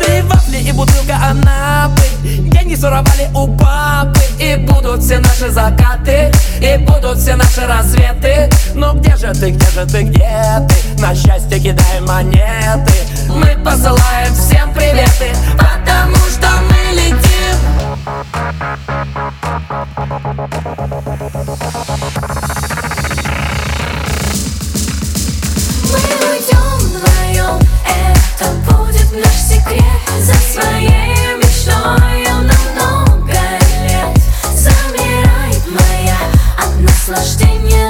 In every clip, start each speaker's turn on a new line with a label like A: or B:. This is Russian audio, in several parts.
A: Три вафли и бутылка анапы. Деньги своровали у папы. И будут все наши закаты. И будут все наши рассветы Ну где же ты, где же ты, где ты? На счастье кидаем монеты. Мы посылаем всем приветы Потому что мы летим.
B: Мы уйдем вдвоем, это будет наш секрет. За своей мечтой на много лет. Замирает моя от наслаждения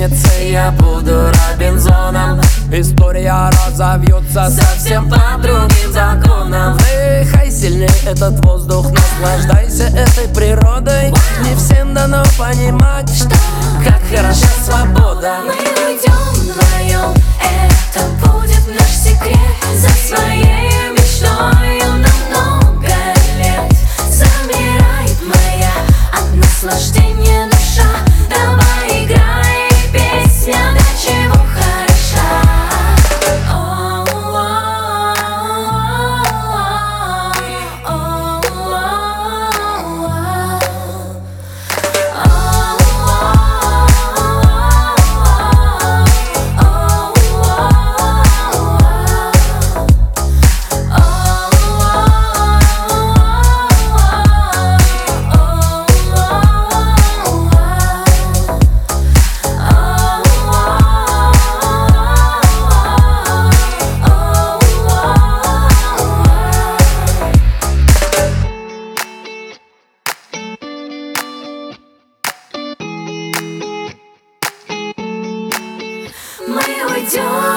A: моей пятницей, я буду Робинзоном. История разовьется совсем по другим законам. Вдыхай сильнее этот воздух, наслаждайся этой природой. Не всем дано понимать, что как хороша свобода
B: don't